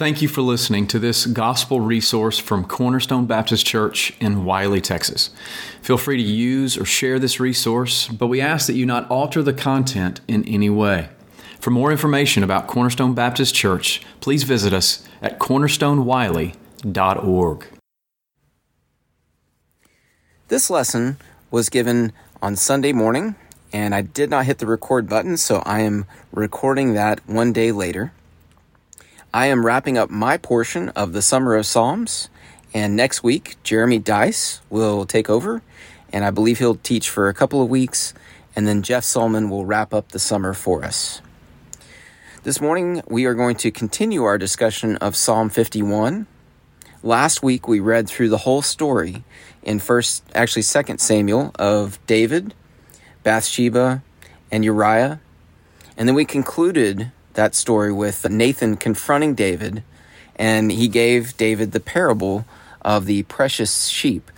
Thank you for listening to this gospel resource from Cornerstone Baptist Church in Wylie, Texas. Feel free to use or share this resource, but we ask that you not alter the content in any way. For more information about Cornerstone Baptist Church, please visit us at cornerstonewylie.org. This lesson was given on Sunday morning, and I did not hit the record button, so I am recording that one day later. I am wrapping up my portion of the Summer of Psalms, and next week, Jeremy Dice will take over, and I believe he'll teach for a couple of weeks, and then Jeff Solomon will wrap up the summer for us. This morning, we are going to continue our discussion of Psalm 51. Last week, we read through the whole story in first, actually, second Samuel of David, Bathsheba, and Uriah. And then we concluded that story with Nathan confronting David, and he gave David the parable of the precious sheep.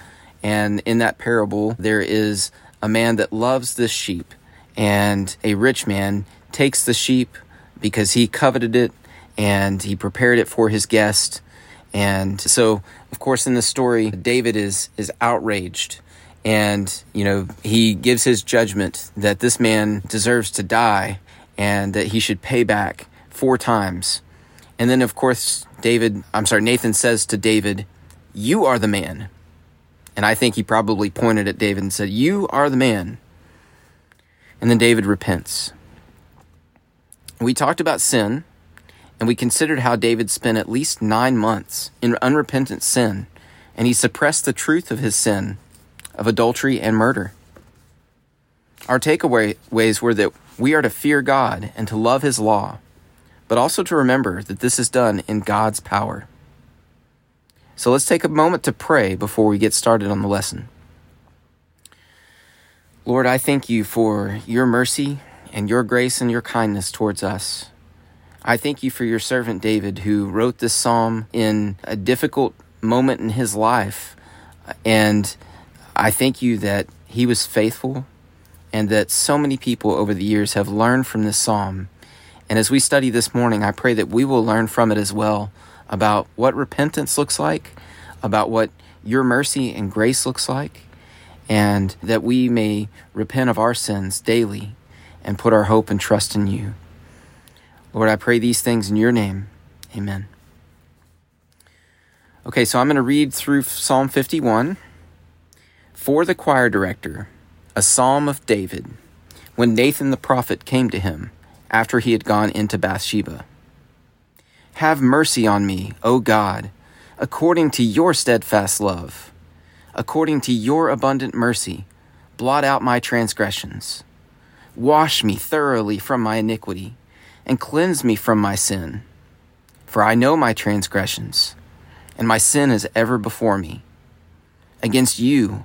And in that parable, there is a man that loves this sheep, and a rich man takes the sheep because he coveted it and he prepared it for his guest. And so, of course, in the story, David is is outraged and you know he gives his judgment that this man deserves to die and that he should pay back four times. And then, of course, David, I'm sorry, Nathan says to David, You are the man. And I think he probably pointed at David and said, You are the man. And then David repents. We talked about sin, and we considered how David spent at least nine months in unrepentant sin, and he suppressed the truth of his sin of adultery and murder. Our takeaways were that we are to fear God and to love His law, but also to remember that this is done in God's power. So let's take a moment to pray before we get started on the lesson. Lord, I thank you for your mercy and your grace and your kindness towards us. I thank you for your servant David, who wrote this psalm in a difficult moment in his life. And I thank you that he was faithful and that so many people over the years have learned from this psalm. And as we study this morning, I pray that we will learn from it as well about what repentance looks like, about what your mercy and grace looks like, and that we may repent of our sins daily and put our hope and trust in you. Lord, I pray these things in your name. Amen. Okay, so I'm going to read through Psalm 51 for the choir director a psalm of David, when Nathan the prophet came to him after he had gone into Bathsheba. Have mercy on me, O God, according to your steadfast love. According to your abundant mercy, blot out my transgressions. Wash me thoroughly from my iniquity, and cleanse me from my sin. For I know my transgressions, and my sin is ever before me. Against you,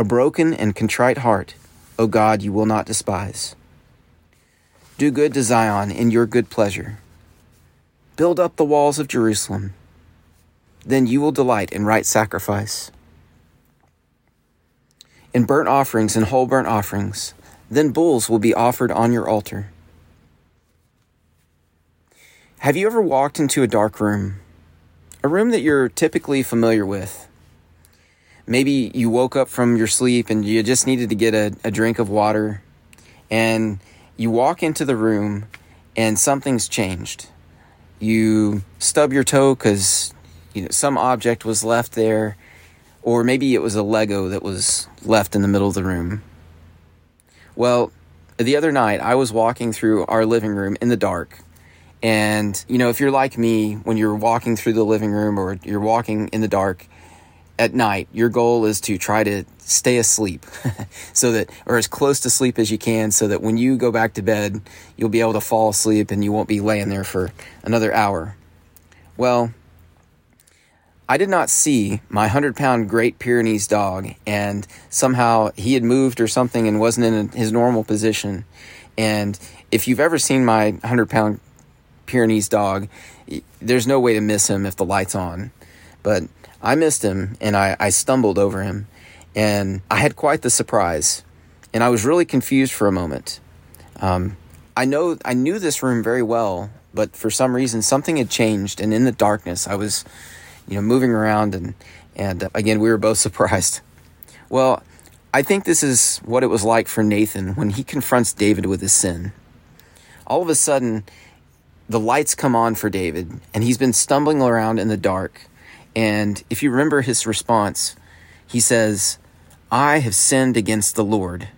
a broken and contrite heart, O God, you will not despise. Do good to Zion in your good pleasure. Build up the walls of Jerusalem. Then you will delight in right sacrifice, in burnt offerings and whole burnt offerings. Then bulls will be offered on your altar. Have you ever walked into a dark room? A room that you're typically familiar with? Maybe you woke up from your sleep and you just needed to get a, a drink of water, and you walk into the room and something's changed. You stub your toe because you know some object was left there, or maybe it was a Lego that was left in the middle of the room. Well, the other night I was walking through our living room in the dark. And, you know, if you're like me, when you're walking through the living room or you're walking in the dark at night, your goal is to try to stay asleep so that, or as close to sleep as you can, so that when you go back to bed, you'll be able to fall asleep and you won't be laying there for another hour. Well, I did not see my 100 pound Great Pyrenees dog, and somehow he had moved or something and wasn't in his normal position. And if you've ever seen my 100 pound Pyrenees dog, there's no way to miss him if the light's on. But I missed him and I, I stumbled over him, and I had quite the surprise. And I was really confused for a moment. Um, I know I knew this room very well, but for some reason something had changed, and in the darkness I was you know, moving around and and uh, again, we were both surprised. Well, I think this is what it was like for Nathan when he confronts David with his sin. All of a sudden, the lights come on for David, and he's been stumbling around in the dark. And if you remember his response, he says, I have sinned against the Lord.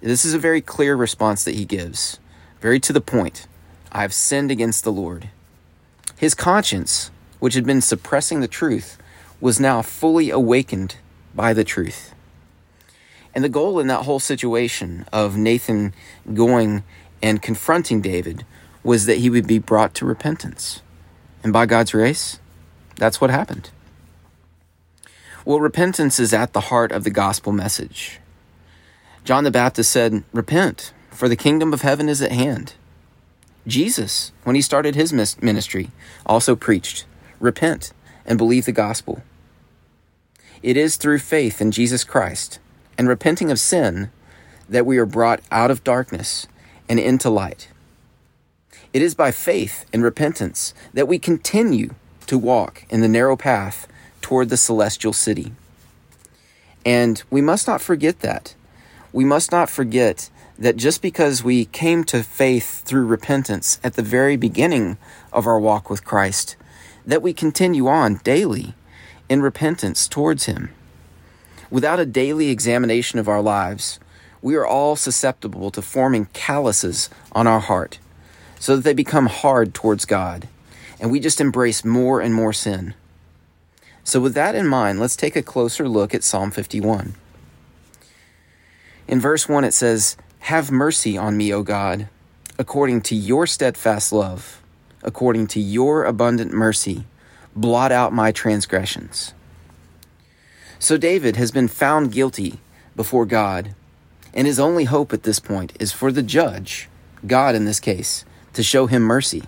This is a very clear response that he gives, very to the point. I have sinned against the Lord. His conscience which had been suppressing the truth, was now fully awakened by the truth. And the goal in that whole situation of Nathan going and confronting David was that he would be brought to repentance. And by God's grace, that's what happened. Well, repentance is at the heart of the gospel message. John the Baptist said, Repent, for the kingdom of heaven is at hand. Jesus, when he started his ministry, also preached, repent, and believe the gospel. It is through faith in Jesus Christ and repenting of sin that we are brought out of darkness and into light. It is by faith and repentance that we continue to walk in the narrow path toward the celestial city. And we must not forget that. We must not forget that just because we came to faith through repentance at the very beginning of our walk with Christ, that we continue on daily in repentance towards Him. Without a daily examination of our lives, we are all susceptible to forming calluses on our heart so that they become hard towards God, and we just embrace more and more sin. So, with that in mind, let's take a closer look at Psalm 51. In verse 1, it says, Have mercy on me, O God, according to your steadfast love according to your abundant mercy, blot out my transgressions. So David has been found guilty before God, and his only hope at this point is for the judge, God in this case, to show him mercy.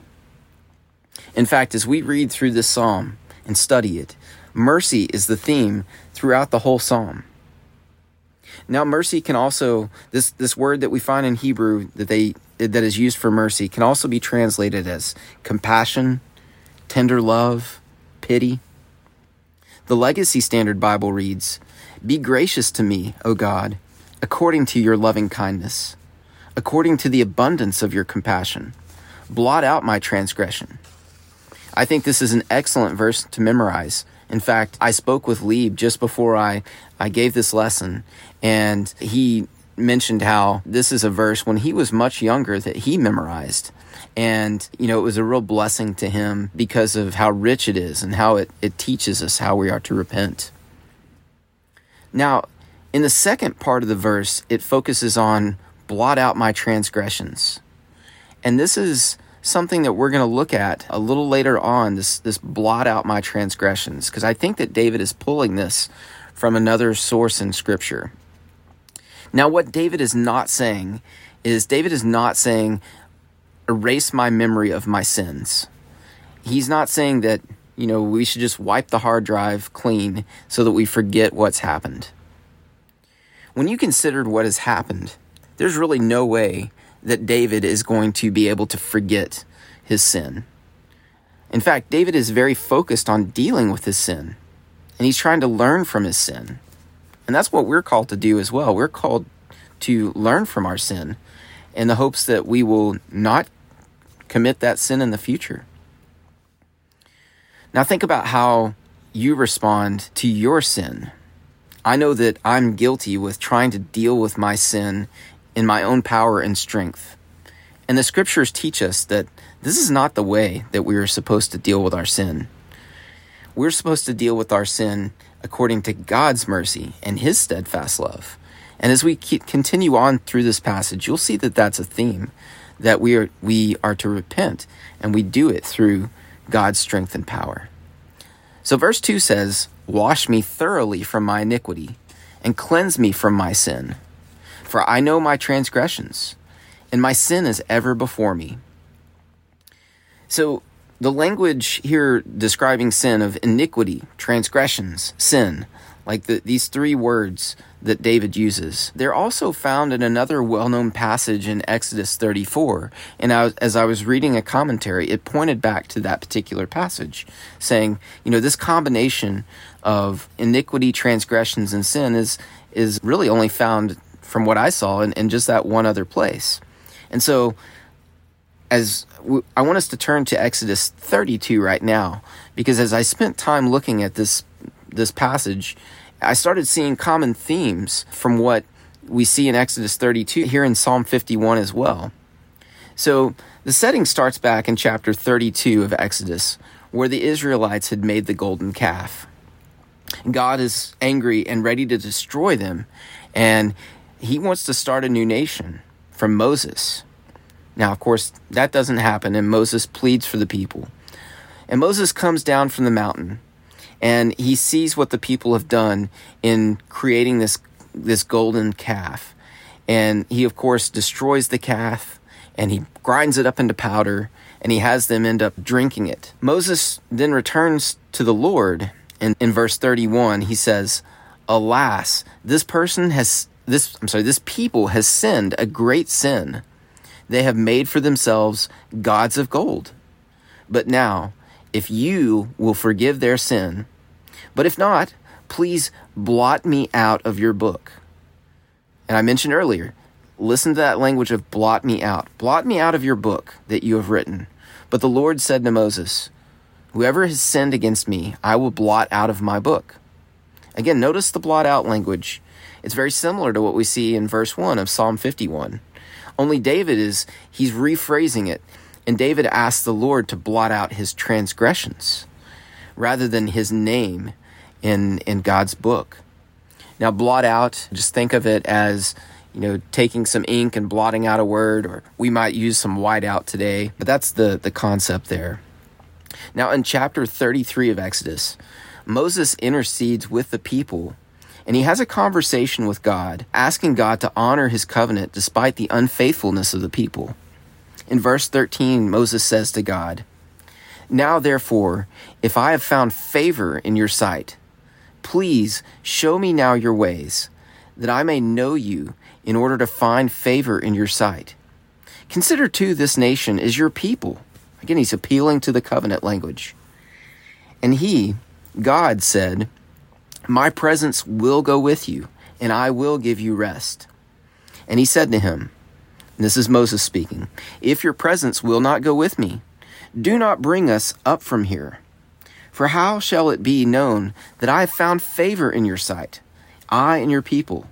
In fact, as we read through this psalm and study it, mercy is the theme throughout the whole psalm. Now, mercy can also this this word that we find in Hebrew that they that is used for mercy can also be translated as compassion, tender love, pity. The Legacy Standard Bible reads, "Be gracious to me, O God, according to your loving kindness, according to the abundance of your compassion. Blot out my transgression." I think this is an excellent verse to memorize in fact, I spoke with Lieb just before I, I gave this lesson, and he mentioned how this is a verse when he was much younger that he memorized. And, you know, it was a real blessing to him because of how rich it is and how it, it teaches us how we are to repent. Now, in the second part of the verse, it focuses on blot out my transgressions. And this is something that we're going to look at a little later on this this blot out my transgressions because I think that David is pulling this from another source in scripture. Now what David is not saying is David is not saying erase my memory of my sins. He's not saying that, you know, we should just wipe the hard drive clean so that we forget what's happened. When you considered what has happened, there's really no way that David is going to be able to forget his sin. In fact, David is very focused on dealing with his sin, and he's trying to learn from his sin. And that's what we're called to do as well. We're called to learn from our sin in the hopes that we will not commit that sin in the future. Now, think about how you respond to your sin. I know that I'm guilty with trying to deal with my sin in my own power and strength. And the scriptures teach us that this is not the way that we are supposed to deal with our sin. We're supposed to deal with our sin according to God's mercy and His steadfast love. And as we continue on through this passage, you'll see that that's a theme that we are we are to repent and we do it through God's strength and power. So verse 2 says, "Wash me thoroughly from my iniquity and cleanse me from my sin, for I know my transgressions, and my sin is ever before me." So the language here describing sin of iniquity, transgressions, sin, like the, these three words that David uses. They're also found in another well known passage in Exodus 34. And I, as I was reading a commentary, it pointed back to that particular passage, saying, you know, this combination of iniquity, transgressions, and sin is, is really only found from what I saw in, in just that one other place. And so, as w- I want us to turn to Exodus 32 right now, because as I spent time looking at this this passage, I started seeing common themes from what we see in Exodus 32 here in Psalm 51 as well. So the setting starts back in chapter 32 of Exodus, where the Israelites had made the golden calf. God is angry and ready to destroy them, and he wants to start a new nation from Moses. Now, of course, that doesn't happen, and Moses pleads for the people. And Moses comes down from the mountain and he sees what the people have done in creating this this golden calf and he of course destroys the calf and he grinds it up into powder and he has them end up drinking it moses then returns to the lord and in verse 31 he says alas this person has this i'm sorry this people has sinned a great sin they have made for themselves gods of gold but now if you will forgive their sin. But if not, please blot me out of your book. And I mentioned earlier, listen to that language of blot me out. Blot me out of your book that you have written. But the Lord said to Moses, Whoever has sinned against me, I will blot out of my book. Again, notice the blot out language. It's very similar to what we see in verse 1 of Psalm 51. Only David is, he's rephrasing it and David asks the Lord to blot out his transgressions rather than his name in, in God's book. Now, blot out, just think of it as, you know, taking some ink and blotting out a word, or we might use some whiteout today, but that's the, the concept there. Now, in chapter 33 of Exodus, Moses intercedes with the people and he has a conversation with God, asking God to honor his covenant despite the unfaithfulness of the people. In verse 13, Moses says to God, Now therefore, if I have found favor in your sight, please show me now your ways, that I may know you in order to find favor in your sight. Consider too this nation is your people. Again, he's appealing to the covenant language. And he, God, said, My presence will go with you, and I will give you rest. And he said to him, this is Moses speaking. If your presence will not go with me, do not bring us up from here. For how shall it be known that I have found favor in your sight, I and your people?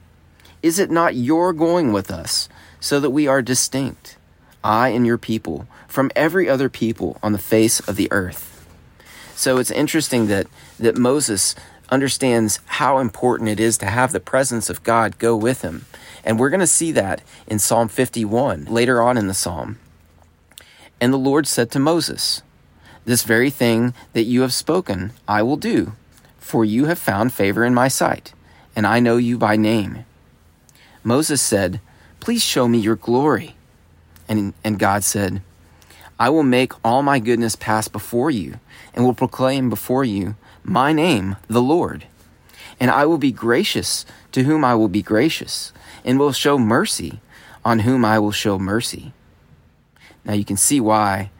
Is it not your going with us, so that we are distinct, I and your people, from every other people on the face of the earth? So it's interesting that, that Moses understands how important it is to have the presence of God go with him. And we're going to see that in Psalm 51 later on in the psalm. And the Lord said to Moses, This very thing that you have spoken, I will do, for you have found favor in my sight, and I know you by name. Moses said, Please show me your glory. And, and God said, I will make all my goodness pass before you, and will proclaim before you my name, the Lord. And I will be gracious to whom I will be gracious, and will show mercy on whom I will show mercy. Now you can see why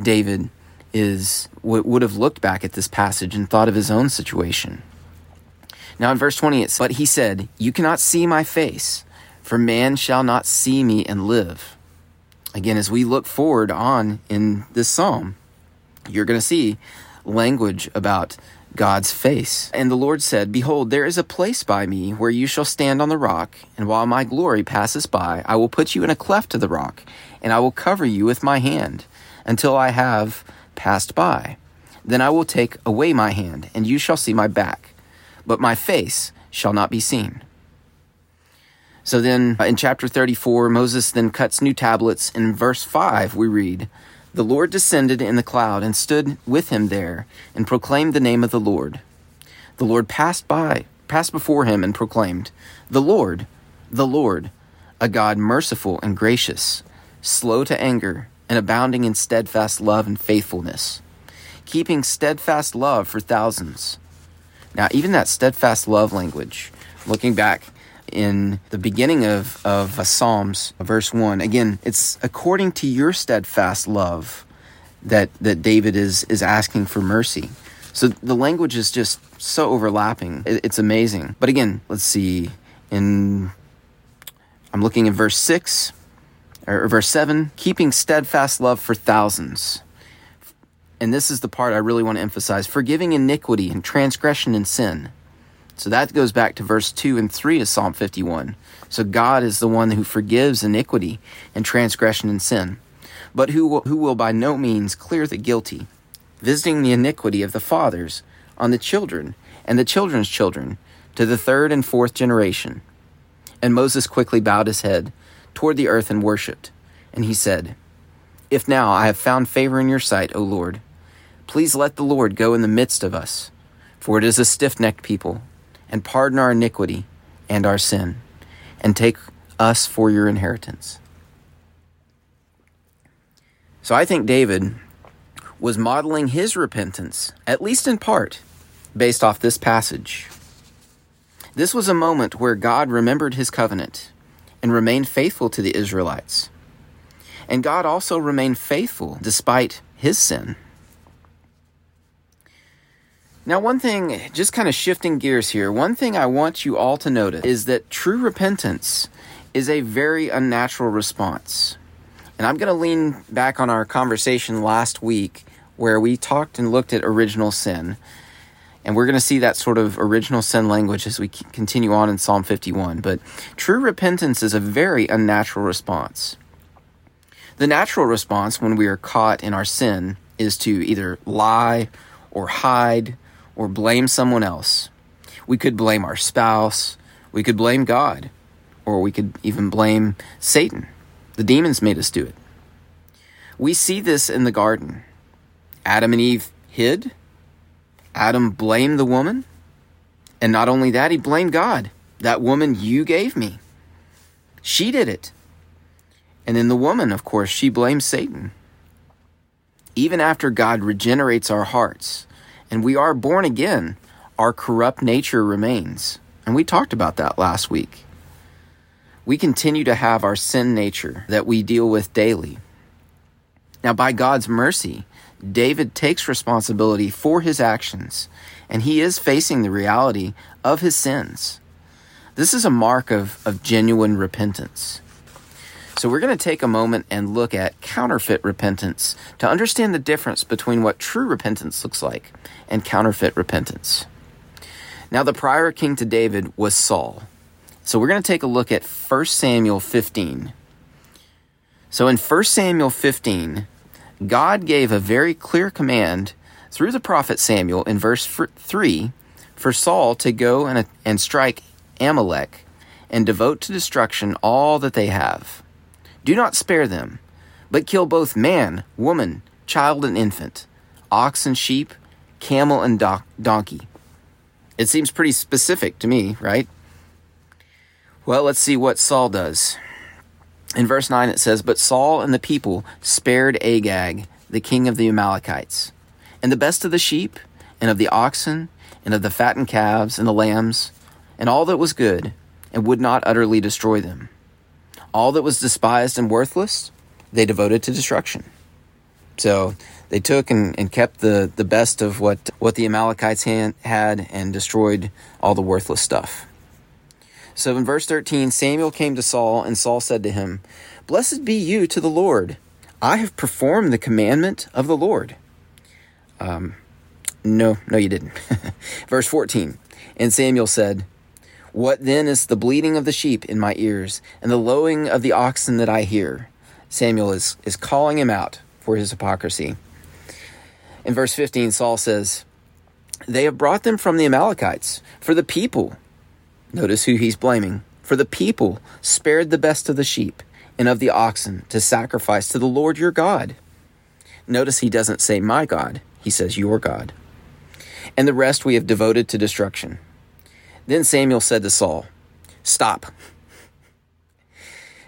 David is would have looked back at this passage and thought of his own situation. Now in verse 20 it's but he said, "You cannot see my face, for man shall not see me and live." Again, as we look forward on in this psalm, you're going to see language about God's face. And the Lord said, Behold, there is a place by me where you shall stand on the rock, and while my glory passes by, I will put you in a cleft of the rock, and I will cover you with my hand until I have passed by. Then I will take away my hand, and you shall see my back, but my face shall not be seen. So then uh, in chapter 34, Moses then cuts new tablets. In verse 5, we read, The Lord descended in the cloud and stood with him there and proclaimed the name of the Lord. The Lord passed by, passed before him and proclaimed, The Lord, the Lord, a God merciful and gracious, slow to anger, and abounding in steadfast love and faithfulness, keeping steadfast love for thousands. Now, even that steadfast love language, looking back, in the beginning of, of uh, Psalms, verse 1. Again, it's according to your steadfast love that, that David is, is asking for mercy. So the language is just so overlapping. It, it's amazing. But again, let's see. In I'm looking at verse 6 or verse 7, keeping steadfast love for thousands. And this is the part I really want to emphasize forgiving iniquity and transgression and sin so that goes back to verse 2 and 3 of Psalm 51. So God is the one who forgives iniquity and transgression and sin, but who will, who will by no means clear the guilty, visiting the iniquity of the fathers on the children and the children's children to the third and fourth generation. And Moses quickly bowed his head toward the earth and worshipped. And he said, If now I have found favor in your sight, O Lord, please let the Lord go in the midst of us, for it is a stiff necked people and pardon our iniquity and our sin, and take us for your inheritance. So I think David was modeling his repentance, at least in part, based off this passage. This was a moment where God remembered his covenant and remained faithful to the Israelites. And God also remained faithful despite his sin. Now, one thing, just kind of shifting gears here, one thing I want you all to notice is that true repentance is a very unnatural response. And I'm going to lean back on our conversation last week where we talked and looked at original sin. And we're going to see that sort of original sin language as we continue on in Psalm 51. But true repentance is a very unnatural response. The natural response when we are caught in our sin is to either lie or hide or blame someone else. We could blame our spouse, we could blame God, or we could even blame Satan. The demons made us do it. We see this in the garden. Adam and Eve hid. Adam blamed the woman. And not only that, he blamed God. That woman you gave me. She did it. And then the woman, of course, she blames Satan. Even after God regenerates our hearts, and we are born again, our corrupt nature remains. And we talked about that last week. We continue to have our sin nature that we deal with daily. Now, by God's mercy, David takes responsibility for his actions, and he is facing the reality of his sins. This is a mark of, of genuine repentance. So, we're going to take a moment and look at counterfeit repentance to understand the difference between what true repentance looks like and counterfeit repentance. Now, the prior king to David was Saul. So, we're going to take a look at 1 Samuel 15. So, in 1 Samuel 15, God gave a very clear command through the prophet Samuel in verse 3 for Saul to go and, and strike Amalek and devote to destruction all that they have. Do not spare them, but kill both man, woman, child, and infant, ox and sheep, camel and do- donkey. It seems pretty specific to me, right? Well, let's see what Saul does. In verse 9 it says, But Saul and the people spared Agag, the king of the Amalekites, and the best of the sheep, and of the oxen, and of the fattened calves and the lambs, and all that was good, and would not utterly destroy them. All that was despised and worthless, they devoted to destruction. So they took and, and kept the, the best of what, what the Amalekites had and destroyed all the worthless stuff. So in verse 13, Samuel came to Saul, and Saul said to him, Blessed be you to the Lord. I have performed the commandment of the Lord. Um, no, no, you didn't. Verse 14 And Samuel said, What then is the bleating of the sheep in my ears, and the lowing of the oxen that I hear? Samuel is, is calling him out for his hypocrisy. In verse 15, Saul says, They have brought them from the Amalekites, for the people. Notice who he's blaming. For the people spared the best of the sheep and of the oxen to sacrifice to the Lord your God. Notice he doesn't say my God, he says your God and the rest we have devoted to destruction. Then Samuel said to Saul, Stop.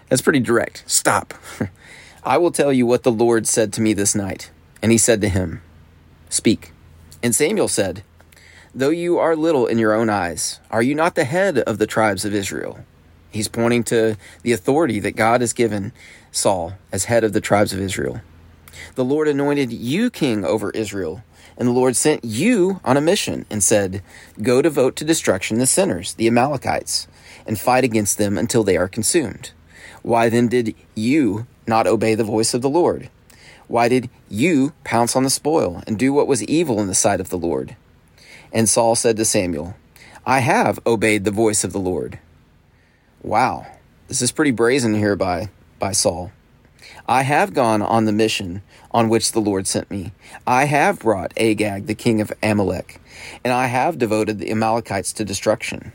That's pretty direct. Stop. I will tell you what the Lord said to me this night. And he said to him, Speak. And Samuel said, Though you are little in your own eyes, are you not the head of the tribes of Israel? He's pointing to the authority that God has given Saul as head of the tribes of Israel. The Lord anointed you king over Israel and the Lord sent you on a mission and said, Go devote to destruction the sinners, the Amalekites, and fight against them until they are consumed. Why then did you not obey the voice of the Lord? Why did you pounce on the spoil and do what was evil in the sight of the Lord? And Saul said to Samuel, I have obeyed the voice of the Lord. Wow, this is pretty brazen here by, by Saul. I have gone on the mission on which the Lord sent me. I have brought Agag, the king of Amalek, and I have devoted the Amalekites to destruction.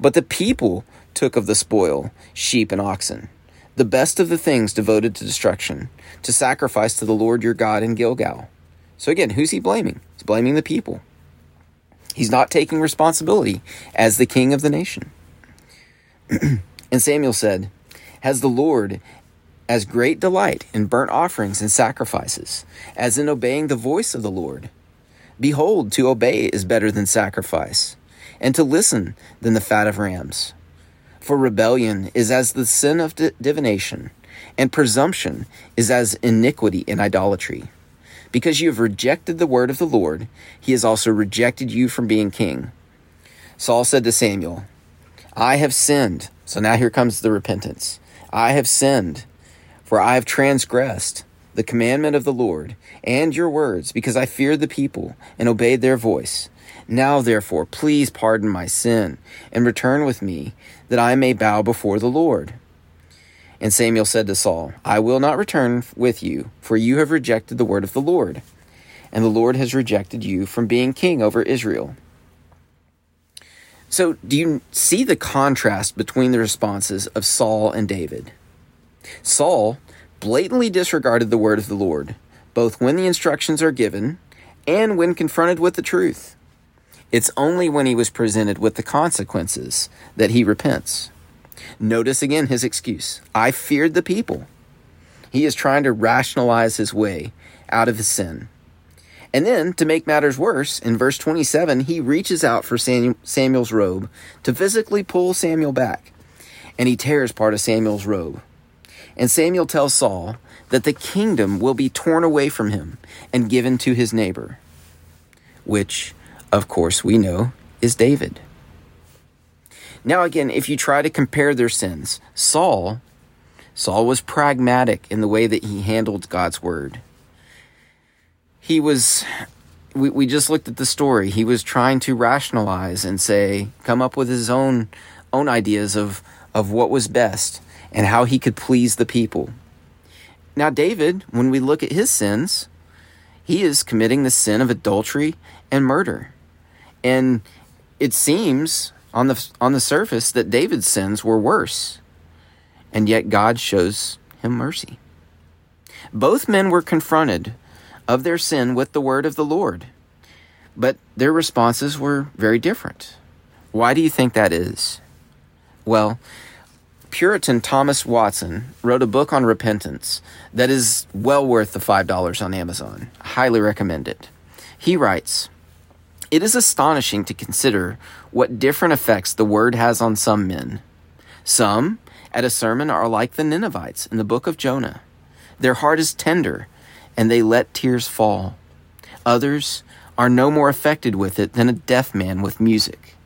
But the people took of the spoil sheep and oxen, the best of the things devoted to destruction, to sacrifice to the Lord your God in Gilgal. So again, who's he blaming? He's blaming the people. He's not taking responsibility as the king of the nation. and Samuel said, Has the Lord as great delight in burnt offerings and sacrifices, as in obeying the voice of the Lord. Behold, to obey is better than sacrifice, and to listen than the fat of rams. For rebellion is as the sin of divination, and presumption is as iniquity and idolatry. Because you have rejected the word of the Lord, he has also rejected you from being king. Saul said to Samuel, I have sinned. So now here comes the repentance. I have sinned for I have transgressed the commandment of the Lord and your words, because I feared the people and obeyed their voice. Now, therefore, please pardon my sin and return with me, that I may bow before the Lord. And Samuel said to Saul, I will not return with you, for you have rejected the word of the Lord, and the Lord has rejected you from being king over Israel. So, do you see the contrast between the responses of Saul and David? Saul blatantly disregarded the word of the Lord, both when the instructions are given and when confronted with the truth. It's only when he was presented with the consequences that he repents. Notice again his excuse I feared the people. He is trying to rationalize his way out of his sin. And then, to make matters worse, in verse 27, he reaches out for Samuel's robe to physically pull Samuel back, and he tears part of Samuel's robe. And Samuel tells Saul that the kingdom will be torn away from him and given to his neighbor, which, of course, we know is David. Now, again, if you try to compare their sins, Saul, Saul was pragmatic in the way that he handled God's word. He was, we, we just looked at the story. He was trying to rationalize and say, come up with his own, own ideas of, of what was best and how he could please the people. Now, David, when we look at his sins, he is committing the sin of adultery and murder. And it seems on the, on the surface that David's sins were worse. And yet God shows him mercy. Both men were confronted of their sin with the word of the Lord, but their responses were very different. Why do you think that is? Well, Puritan Thomas Watson wrote a book on repentance that is well worth the $5 on Amazon. Highly recommend it. He writes It is astonishing to consider what different effects the word has on some men. Some, at a sermon, are like the Ninevites in the book of Jonah. Their heart is tender, and they let tears fall. Others are no more affected with it than a deaf man with music.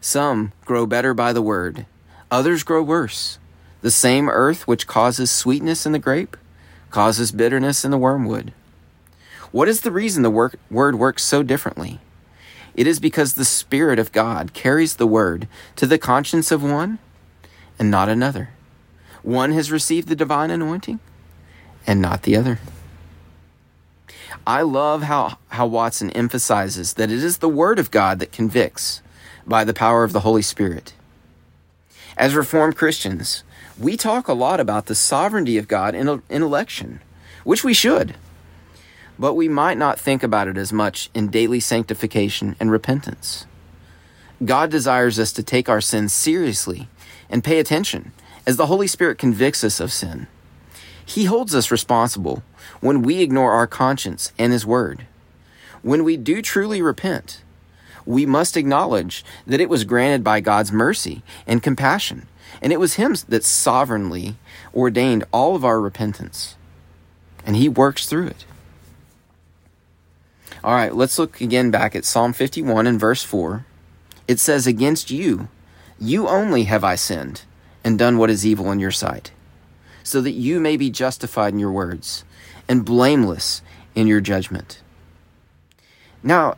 Some grow better by the word, others grow worse. The same earth which causes sweetness in the grape causes bitterness in the wormwood. What is the reason the work, word works so differently? It is because the Spirit of God carries the word to the conscience of one and not another. One has received the divine anointing and not the other. I love how, how Watson emphasizes that it is the Word of God that convicts by the power of the Holy Spirit. As Reformed Christians, we talk a lot about the sovereignty of God in, in election, which we should but we might not think about it as much in daily sanctification and repentance. God desires us to take our sins seriously and pay attention as the Holy Spirit convicts us of sin. He holds us responsible when we ignore our conscience and His Word. When we do truly repent, we must acknowledge that it was granted by God's mercy and compassion, and it was Him that sovereignly ordained all of our repentance, and He works through it. All right, let's look again back at Psalm 51 and verse 4. It says, Against you, you only have I sinned, and done what is evil in your sight, so that you may be justified in your words, and blameless in your judgment. Now,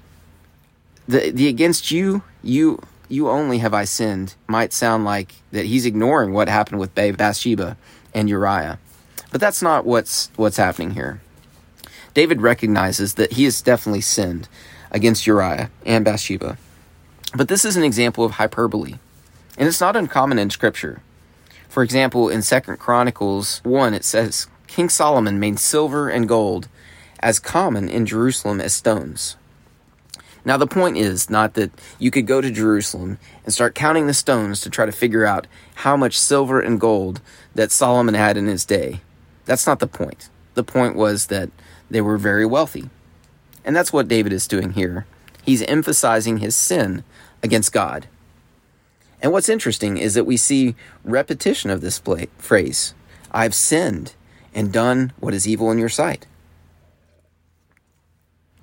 the, the against you, you, you only have I sinned might sound like that he's ignoring what happened with Bathsheba and Uriah. But that's not what's what's happening here. David recognizes that he has definitely sinned against Uriah and Bathsheba. But this is an example of hyperbole, and it's not uncommon in Scripture. For example, in 2 Chronicles 1, it says, King Solomon made silver and gold as common in Jerusalem as stones. Now, the point is not that you could go to Jerusalem and start counting the stones to try to figure out how much silver and gold that Solomon had in his day. That's not the point. The point was that they were very wealthy. And that's what David is doing here. He's emphasizing his sin against God. And what's interesting is that we see repetition of this phrase I've sinned and done what is evil in your sight.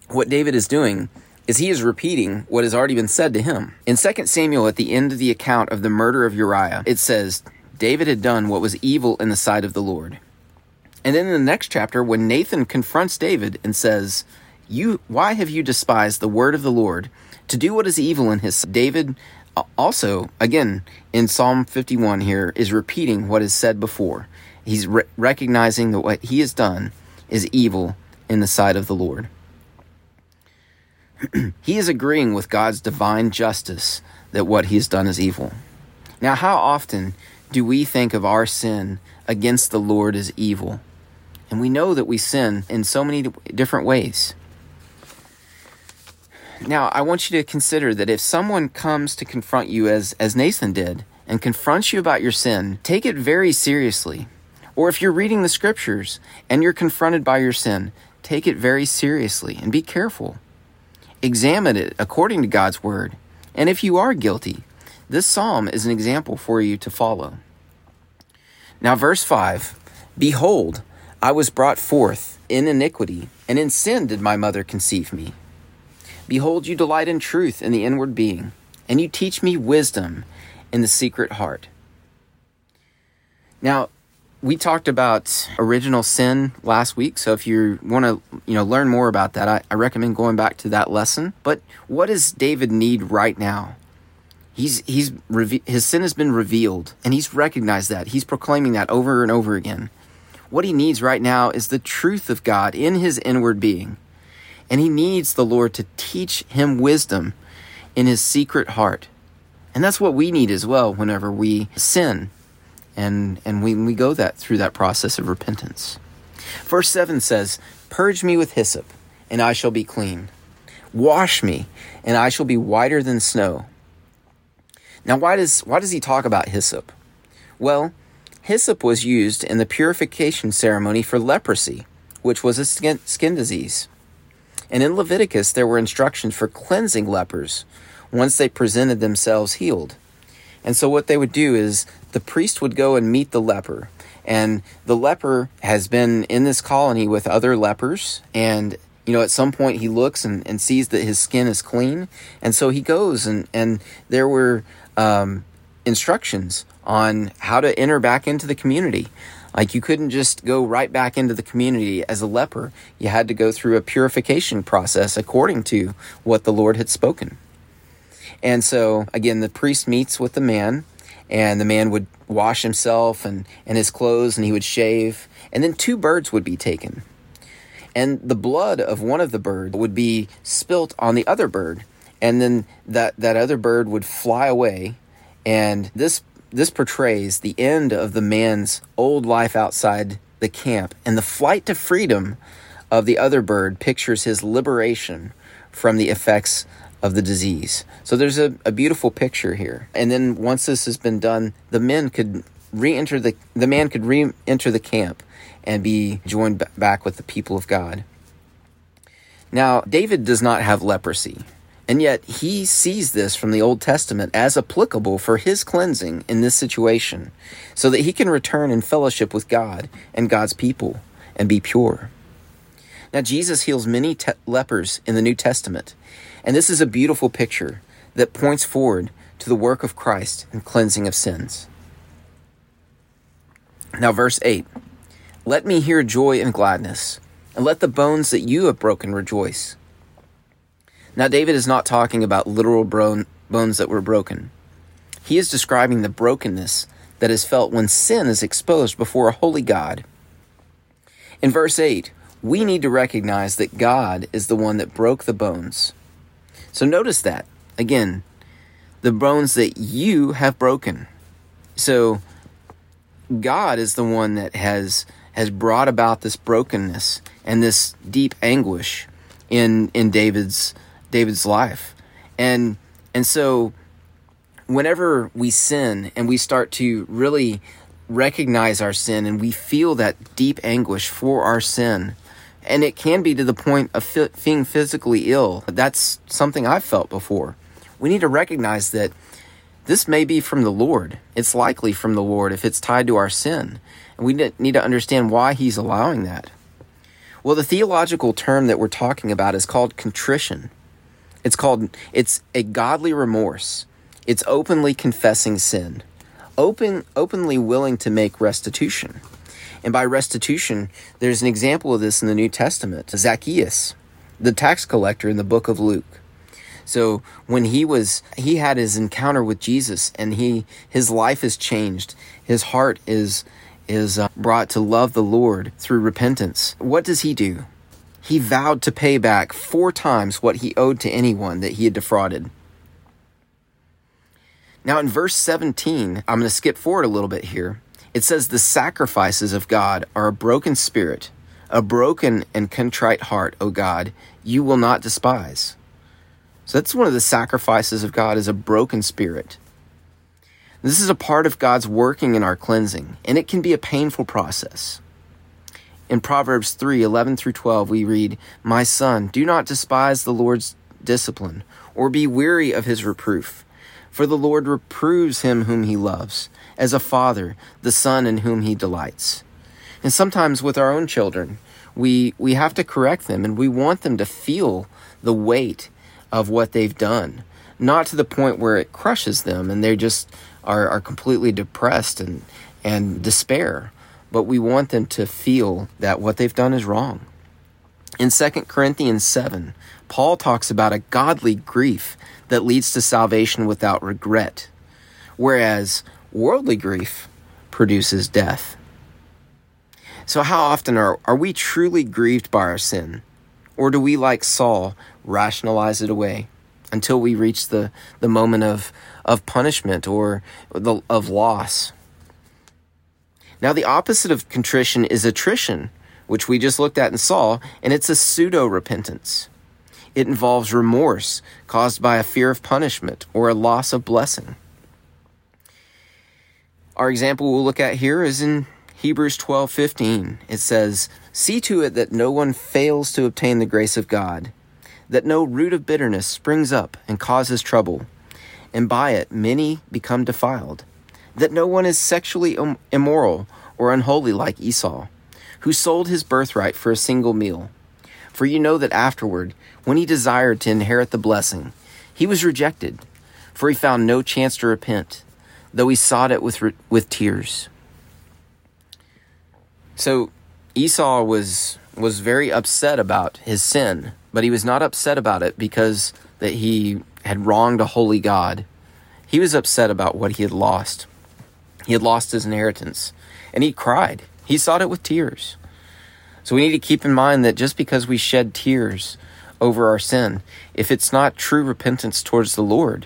What David is doing is he is repeating what has already been said to him. In 2 Samuel, at the end of the account of the murder of Uriah, it says, David had done what was evil in the sight of the Lord. And then in the next chapter, when Nathan confronts David and says, "You, why have you despised the word of the Lord to do what is evil in his?" David uh, also, again in Psalm 51 here, is repeating what is said before. He's re- recognizing that what he has done is evil in the sight of the Lord. he is agreeing with God's divine justice that what he has done is evil. Now, how often do we think of our sin against the Lord as evil? And we know that we sin in so many different ways. Now, I want you to consider that if someone comes to confront you as, as Nathan did and confronts you about your sin, take it very seriously. Or if you're reading the scriptures and you're confronted by your sin, take it very seriously and be careful. Examine it according to God's word. And if you are guilty, this psalm is an example for you to follow. Now, verse 5 Behold, I was brought forth in iniquity, and in sin did my mother conceive me. Behold, you delight in truth in the inward being, and you teach me wisdom in the secret heart. Now, we talked about original sin last week, so if you want to, you know, learn more about that, I, I recommend going back to that lesson. But what does David need right now? He's he's his sin has been revealed, and he's recognized that. He's proclaiming that over and over again. What he needs right now is the truth of God in his inward being. And he needs the Lord to teach him wisdom in his secret heart. And that's what we need as well whenever we sin and, and we, we go that through that process of repentance. Verse 7 says, Purge me with hyssop, and I shall be clean. Wash me, and I shall be whiter than snow. Now, why does, why does he talk about hyssop? Well, Hyssop was used in the purification ceremony for leprosy, which was a skin, skin disease. And in Leviticus, there were instructions for cleansing lepers once they presented themselves healed. And so, what they would do is the priest would go and meet the leper. And the leper has been in this colony with other lepers. And, you know, at some point he looks and, and sees that his skin is clean. And so he goes, and, and there were um, instructions on how to enter back into the community. Like you couldn't just go right back into the community as a leper. You had to go through a purification process according to what the Lord had spoken. And so, again, the priest meets with the man, and the man would wash himself and, and his clothes, and he would shave. And then two birds would be taken. And the blood of one of the birds would be spilt on the other bird. And then that, that other bird would fly away. And this this portrays the end of the man's old life outside the camp, and the flight to freedom of the other bird pictures his liberation from the effects of the disease. So there's a, a beautiful picture here. And then once this has been done, the men could re-enter the the man could re-enter the camp and be joined b- back with the people of God. Now, David does not have leprosy. And yet, he sees this from the Old Testament as applicable for his cleansing in this situation, so that he can return in fellowship with God and God's people and be pure. Now, Jesus heals many te- lepers in the New Testament, and this is a beautiful picture that points forward to the work of Christ in cleansing of sins. Now, verse 8 Let me hear joy and gladness, and let the bones that you have broken rejoice. Now, David is not talking about literal bones that were broken. He is describing the brokenness that is felt when sin is exposed before a holy God. In verse 8, we need to recognize that God is the one that broke the bones. So notice that. Again, the bones that you have broken. So God is the one that has has brought about this brokenness and this deep anguish in in David's David's life. And and so whenever we sin and we start to really recognize our sin and we feel that deep anguish for our sin, and it can be to the point of being physically ill. That's something I've felt before. We need to recognize that this may be from the Lord. It's likely from the Lord if it's tied to our sin. And we need to understand why He's allowing that. Well, the theological term that we're talking about is called contrition. It's called it's a godly remorse. It's openly confessing sin. Open openly willing to make restitution. And by restitution, there's an example of this in the New Testament. Zacchaeus, the tax collector in the book of Luke. So when he was he had his encounter with Jesus and he his life is changed. His heart is is uh, brought to love the Lord through repentance. What does he do? he vowed to pay back four times what he owed to anyone that he had defrauded. Now, in verse 17, I'm going to skip forward a little bit here. It says, The sacrifices of God are a broken spirit, a broken and contrite heart, O God, you will not despise. So that's one of the sacrifices of God is a broken spirit. This is a part of God's working in our cleansing, and it can be a painful process. In Proverbs 3 11 through 12, we read, My son, do not despise the Lord's discipline, or be weary of his reproof. For the Lord reproves him whom he loves, as a father, the son in whom he delights. And sometimes with our own children, we, we have to correct them and we want them to feel the weight of what they've done, not to the point where it crushes them and they just are, are completely depressed and, and despair but we want them to feel that what they've done is wrong. In 2 Corinthians 7, Paul talks about a godly grief that leads to salvation without regret, whereas worldly grief produces death. So, how often are, are we truly grieved by our sin? Or do we, like Saul, rationalize it away until we reach the, the moment of, of punishment or the, of loss now, the opposite of contrition is attrition, which we just looked at and saw, and it's a pseudo repentance. It involves remorse caused by a fear of punishment or a loss of blessing. Our example we'll look at here is in Hebrews 12:15. It says, "See to it that no one fails to obtain the grace of God, that no root of bitterness springs up and causes trouble, and by it many become defiled, that no one is sexually immoral or unholy like Esau, who sold his birthright for a single meal. For you know that afterward, when he desired to inherit the blessing, he was rejected, for he found no chance to repent, though he sought it with, with tears. So Esau was was very upset about his sin, but he was not upset about it because that he had wronged a holy God. He was upset about what he had lost. He had lost his inheritance, and he cried. He sought it with tears. So we need to keep in mind that just because we shed tears over our sin, if it's not true repentance towards the Lord,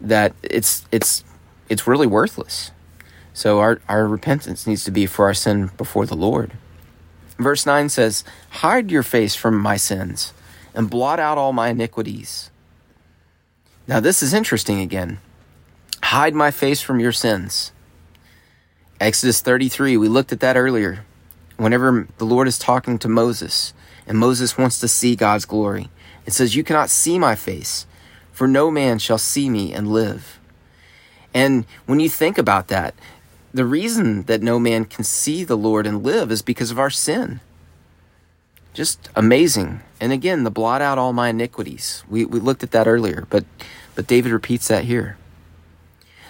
that it's it's it's really worthless. So our, our repentance needs to be for our sin before the Lord. Verse 9 says, Hide your face from my sins and blot out all my iniquities. Now, this is interesting again. Hide my face from your sins. Exodus 33, we looked at that earlier. Whenever the Lord is talking to Moses, and Moses wants to see God's glory, it says, You cannot see my face, for no man shall see me and live. And when you think about that, the reason that no man can see the Lord and live is because of our sin. Just amazing. And again, the blot out all my iniquities. We, we looked at that earlier, but, but David repeats that here.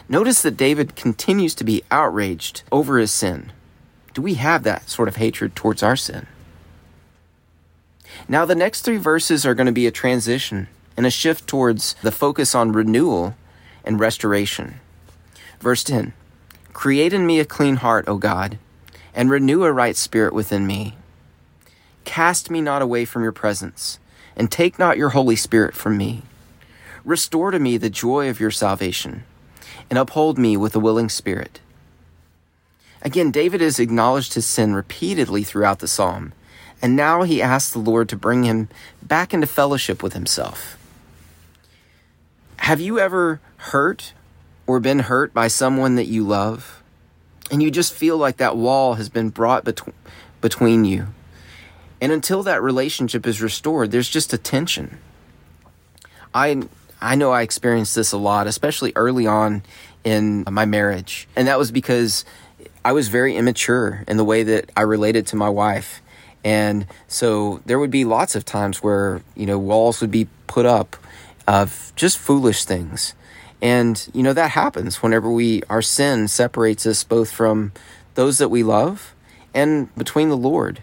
Notice that David continues to be outraged over his sin. Do we have that sort of hatred towards our sin? Now, the next three verses are going to be a transition and a shift towards the focus on renewal and restoration. Verse 10 Create in me a clean heart, O God, and renew a right spirit within me. Cast me not away from your presence, and take not your Holy Spirit from me. Restore to me the joy of your salvation, and uphold me with a willing spirit. Again, David has acknowledged his sin repeatedly throughout the psalm, and now he asks the Lord to bring him back into fellowship with himself. Have you ever hurt or been hurt by someone that you love, and you just feel like that wall has been brought between between you. And until that relationship is restored, there's just a tension. I I know I experienced this a lot, especially early on in my marriage. And that was because I was very immature in the way that I related to my wife. And so there would be lots of times where, you know, walls would be put up of just foolish things. And, you know, that happens whenever we, our sin separates us both from those that we love and between the Lord.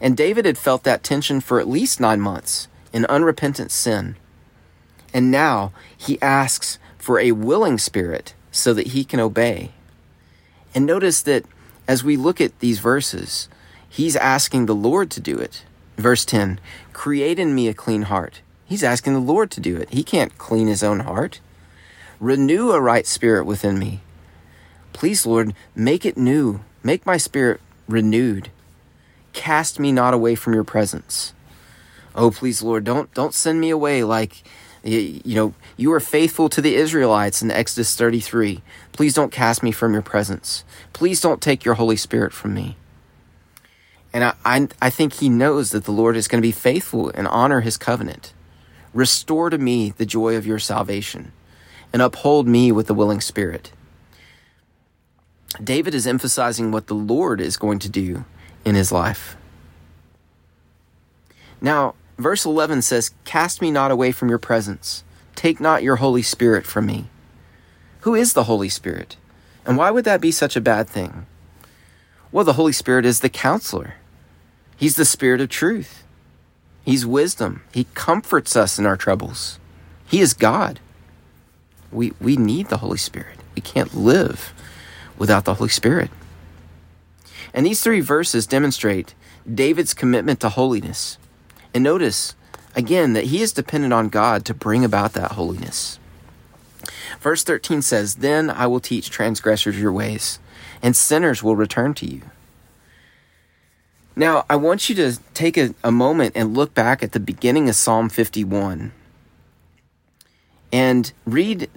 And David had felt that tension for at least nine months in unrepentant sin. And now he asks for a willing spirit so that he can obey. And notice that as we look at these verses, he's asking the Lord to do it. Verse 10 Create in me a clean heart. He's asking the Lord to do it. He can't clean his own heart. Renew a right spirit within me. Please, Lord, make it new. Make my spirit renewed. Cast me not away from your presence. Oh, please, Lord, don't don't send me away like you, know you were faithful to the Israelites in Exodus 33. Please don't cast me from your presence. Please don't take your Holy Spirit from me. And I, I, I think he knows that the Lord is going to be faithful and honor his covenant. Restore to me the joy of your salvation and uphold me with a willing spirit. David is emphasizing what the Lord is going to do in his life. Now, verse 11 says, Cast me not away from your presence. Take not your Holy Spirit from me. Who is the Holy Spirit? And why would that be such a bad thing? Well, the Holy Spirit is the counselor. He's the Spirit of truth. He's wisdom. He comforts us in our troubles. He is God. We, we need the Holy Spirit. We can't live without the Holy Spirit. And these three verses demonstrate David's commitment to holiness. And notice, again, that he is dependent on God to bring about that holiness. Verse 13 says, Then I will teach transgressors your ways, and sinners will return to you. Now, I want you to take a, a moment and look back at the beginning of Psalm 51 and read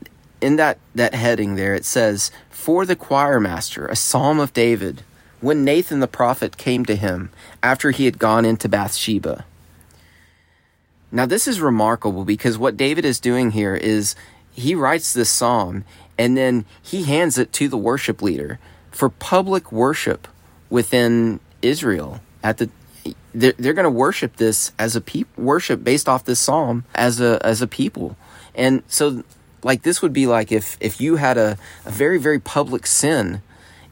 in that, that heading there, it says, For the choir master, a psalm of David, when Nathan the prophet came to him after he had gone into Bathsheba. Now, this is remarkable because what David is doing here is he writes this psalm and then he hands it to the worship leader for public worship within Israel at the they're, they're going to worship this as a people worship based off this psalm as a as a people and so like this would be like if if you had a, a very very public sin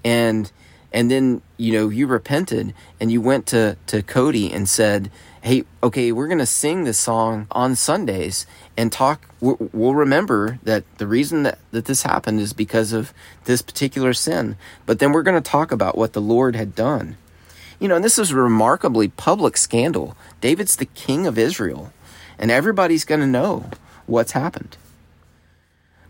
and and then you know you repented and you went to to Cody and said hey okay we're going to sing this song on Sundays and talk we'll remember that the reason that, that this happened is because of this particular sin but then we're going to talk about what the Lord had done you know, and this is a remarkably public scandal. David's the king of Israel, and everybody's going to know what's happened.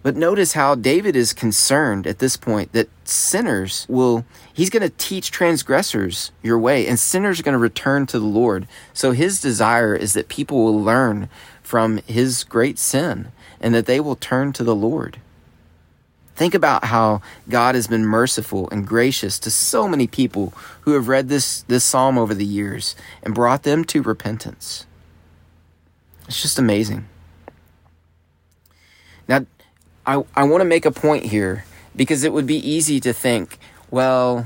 But notice how David is concerned at this point that sinners will, he's going to teach transgressors your way, and sinners are going to return to the Lord. So his desire is that people will learn from his great sin and that they will turn to the Lord. Think about how God has been merciful and gracious to so many people who have read this, this psalm over the years and brought them to repentance. It's just amazing. Now, I, I want to make a point here because it would be easy to think, well,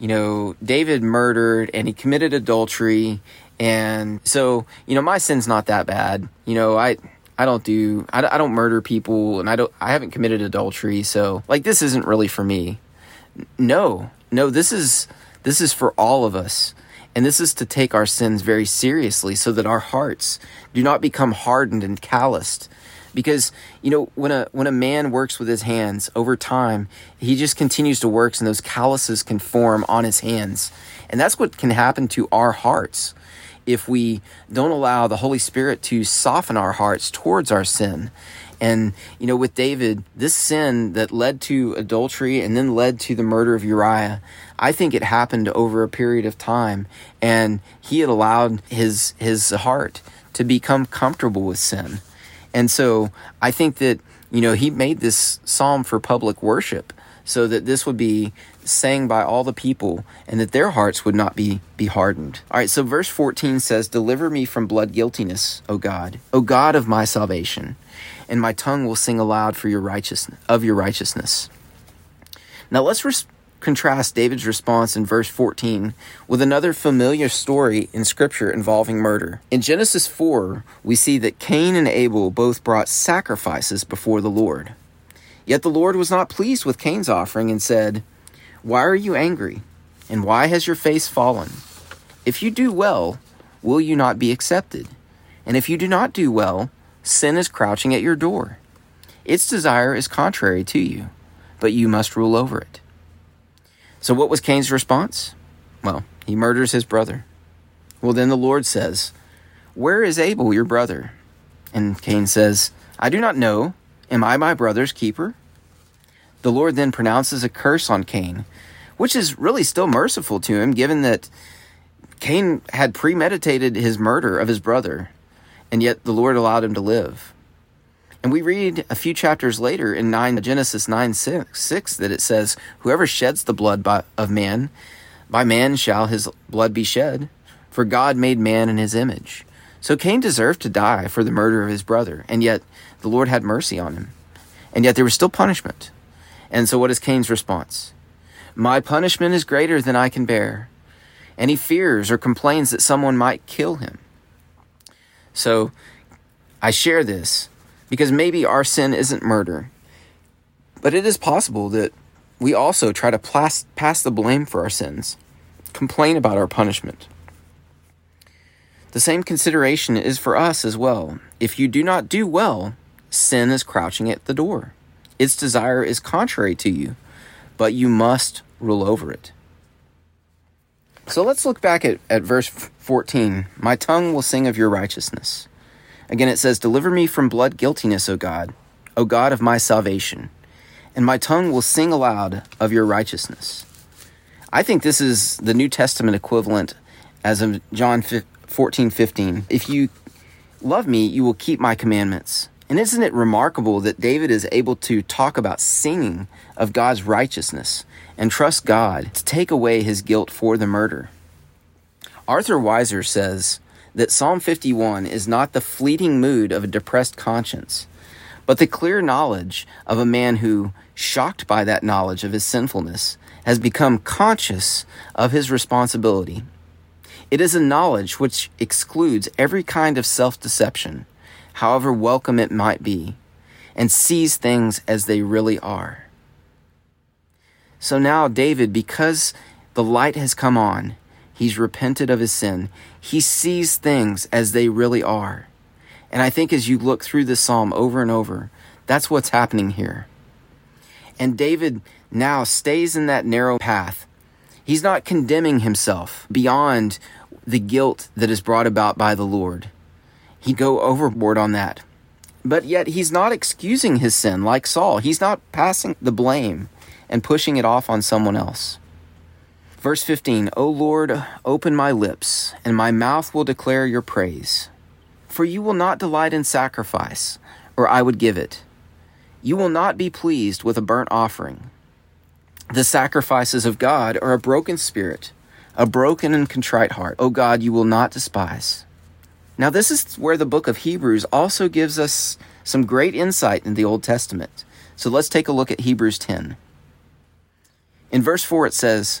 you know, David murdered and he committed adultery. And so, you know, my sin's not that bad. You know, I, I don't do I, I don't murder people and I don't I haven't committed adultery so like this isn't really for me. No. No, this is this is for all of us. And this is to take our sins very seriously so that our hearts do not become hardened and calloused. Because, you know, when a when a man works with his hands over time, he just continues to work and those calluses can form on his hands. And that's what can happen to our hearts if we don't allow the Holy Spirit to soften our hearts towards our sin. And, you know, with David, this sin that led to adultery and then led to the murder of Uriah, I think it happened over a period of time. And he had allowed his, his heart to become comfortable with sin. And so I think that, you know, he made this psalm for public worship so that this would be sang by all the people and that their hearts would not be be hardened. All right, so verse 14 says, "Deliver me from blood guiltiness, O God, O God of my salvation, and my tongue will sing aloud for your righteousness of your righteousness." Now let's res- contrast David's response in verse 14 with another familiar story in scripture involving murder. In Genesis 4, we see that Cain and Abel both brought sacrifices before the Lord. Yet the Lord was not pleased with Cain's offering and said, why are you angry? And why has your face fallen? If you do well, will you not be accepted? And if you do not do well, sin is crouching at your door. Its desire is contrary to you, but you must rule over it. So, what was Cain's response? Well, he murders his brother. Well, then the Lord says, Where is Abel, your brother? And Cain says, I do not know. Am I my brother's keeper? The Lord then pronounces a curse on Cain, which is really still merciful to him, given that Cain had premeditated his murder of his brother, and yet the Lord allowed him to live. And we read a few chapters later in 9 Genesis 9 6, 6 that it says, Whoever sheds the blood by, of man, by man shall his blood be shed, for God made man in his image. So Cain deserved to die for the murder of his brother, and yet the Lord had mercy on him. And yet there was still punishment. And so, what is Cain's response? My punishment is greater than I can bear. And he fears or complains that someone might kill him. So, I share this because maybe our sin isn't murder, but it is possible that we also try to pass, pass the blame for our sins, complain about our punishment. The same consideration is for us as well. If you do not do well, sin is crouching at the door. Its desire is contrary to you, but you must rule over it. So let's look back at, at verse 14. My tongue will sing of your righteousness. Again, it says, Deliver me from blood guiltiness, O God, O God of my salvation, and my tongue will sing aloud of your righteousness. I think this is the New Testament equivalent as of John 14, 15. If you love me, you will keep my commandments. And isn't it remarkable that David is able to talk about singing of God's righteousness and trust God to take away his guilt for the murder? Arthur Weiser says that Psalm 51 is not the fleeting mood of a depressed conscience, but the clear knowledge of a man who, shocked by that knowledge of his sinfulness, has become conscious of his responsibility. It is a knowledge which excludes every kind of self deception, however welcome it might be, and sees things as they really are. So now, David, because the light has come on, he's repented of his sin, he sees things as they really are. And I think as you look through this psalm over and over, that's what's happening here. And David now stays in that narrow path. He's not condemning himself beyond the guilt that is brought about by the Lord. He'd go overboard on that. But yet he's not excusing his sin like Saul. He's not passing the blame and pushing it off on someone else. Verse 15 O Lord, open my lips, and my mouth will declare your praise. For you will not delight in sacrifice, or I would give it. You will not be pleased with a burnt offering. The sacrifices of God are a broken spirit, a broken and contrite heart. O God, you will not despise. Now, this is where the book of Hebrews also gives us some great insight in the Old Testament. So let's take a look at Hebrews 10. In verse 4, it says,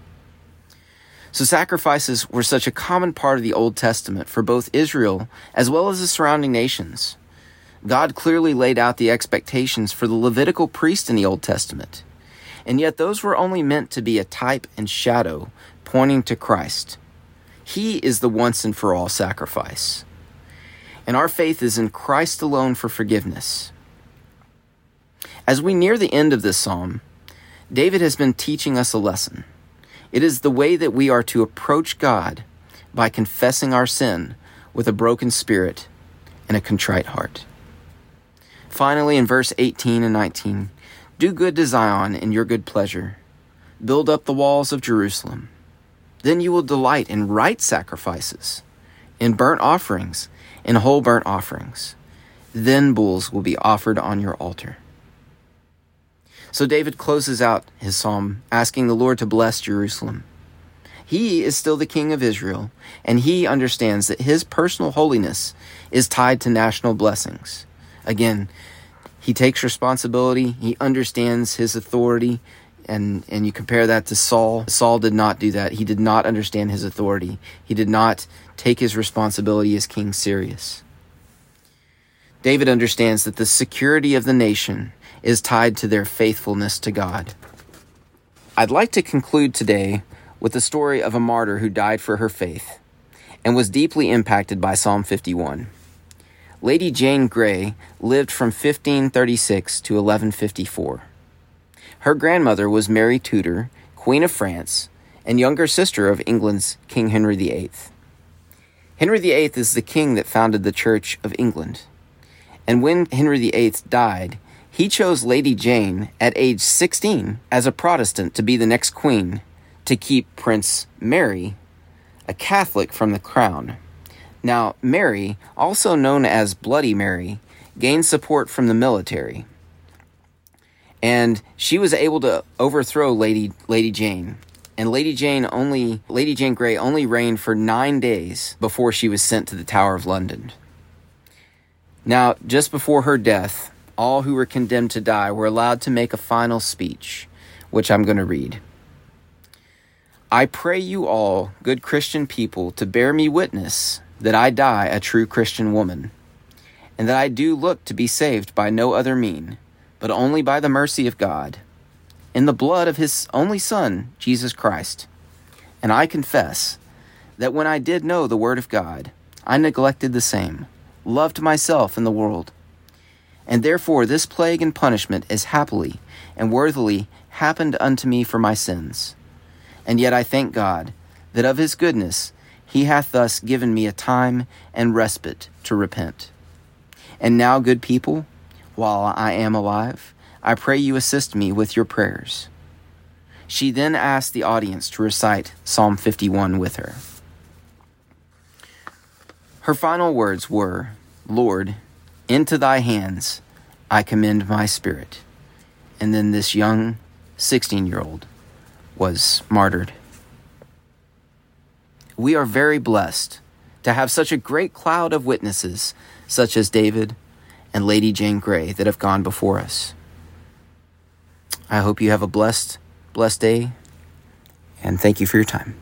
So, sacrifices were such a common part of the Old Testament for both Israel as well as the surrounding nations. God clearly laid out the expectations for the Levitical priest in the Old Testament, and yet those were only meant to be a type and shadow pointing to Christ. He is the once and for all sacrifice and our faith is in Christ alone for forgiveness. As we near the end of this psalm, David has been teaching us a lesson. It is the way that we are to approach God by confessing our sin with a broken spirit and a contrite heart. Finally, in verse 18 and 19, do good to Zion in your good pleasure. Build up the walls of Jerusalem. Then you will delight in right sacrifices, in burnt offerings, in whole burnt offerings. Then bulls will be offered on your altar. So David closes out his psalm asking the Lord to bless Jerusalem. He is still the king of Israel, and he understands that his personal holiness is tied to national blessings. Again, he takes responsibility, he understands his authority, and, and you compare that to Saul. Saul did not do that. He did not understand his authority. He did not take his responsibility as king serious. David understands that the security of the nation is tied to their faithfulness to God. I'd like to conclude today with the story of a martyr who died for her faith and was deeply impacted by Psalm 51. Lady Jane Grey lived from 1536 to 1154. Her grandmother was Mary Tudor, Queen of France, and younger sister of England's King Henry VIII. Henry VIII is the king that founded the Church of England. And when Henry VIII died, he chose Lady Jane at age 16 as a Protestant to be the next queen to keep Prince Mary, a Catholic, from the crown. Now, Mary, also known as Bloody Mary, gained support from the military. And she was able to overthrow Lady, Lady Jane and Lady Jane only Lady Jane Grey only reigned for 9 days before she was sent to the Tower of London. Now, just before her death, all who were condemned to die were allowed to make a final speech, which I'm going to read. I pray you all, good Christian people, to bear me witness that I die a true Christian woman, and that I do look to be saved by no other mean, but only by the mercy of God in the blood of his only Son, Jesus Christ. And I confess that when I did know the Word of God, I neglected the same, loved myself and the world. And therefore this plague and punishment is happily and worthily happened unto me for my sins. And yet I thank God that of his goodness he hath thus given me a time and respite to repent. And now, good people, while I am alive, I pray you assist me with your prayers. She then asked the audience to recite Psalm 51 with her. Her final words were, Lord, into thy hands I commend my spirit. And then this young 16 year old was martyred. We are very blessed to have such a great cloud of witnesses, such as David and Lady Jane Grey, that have gone before us. I hope you have a blessed, blessed day, and thank you for your time.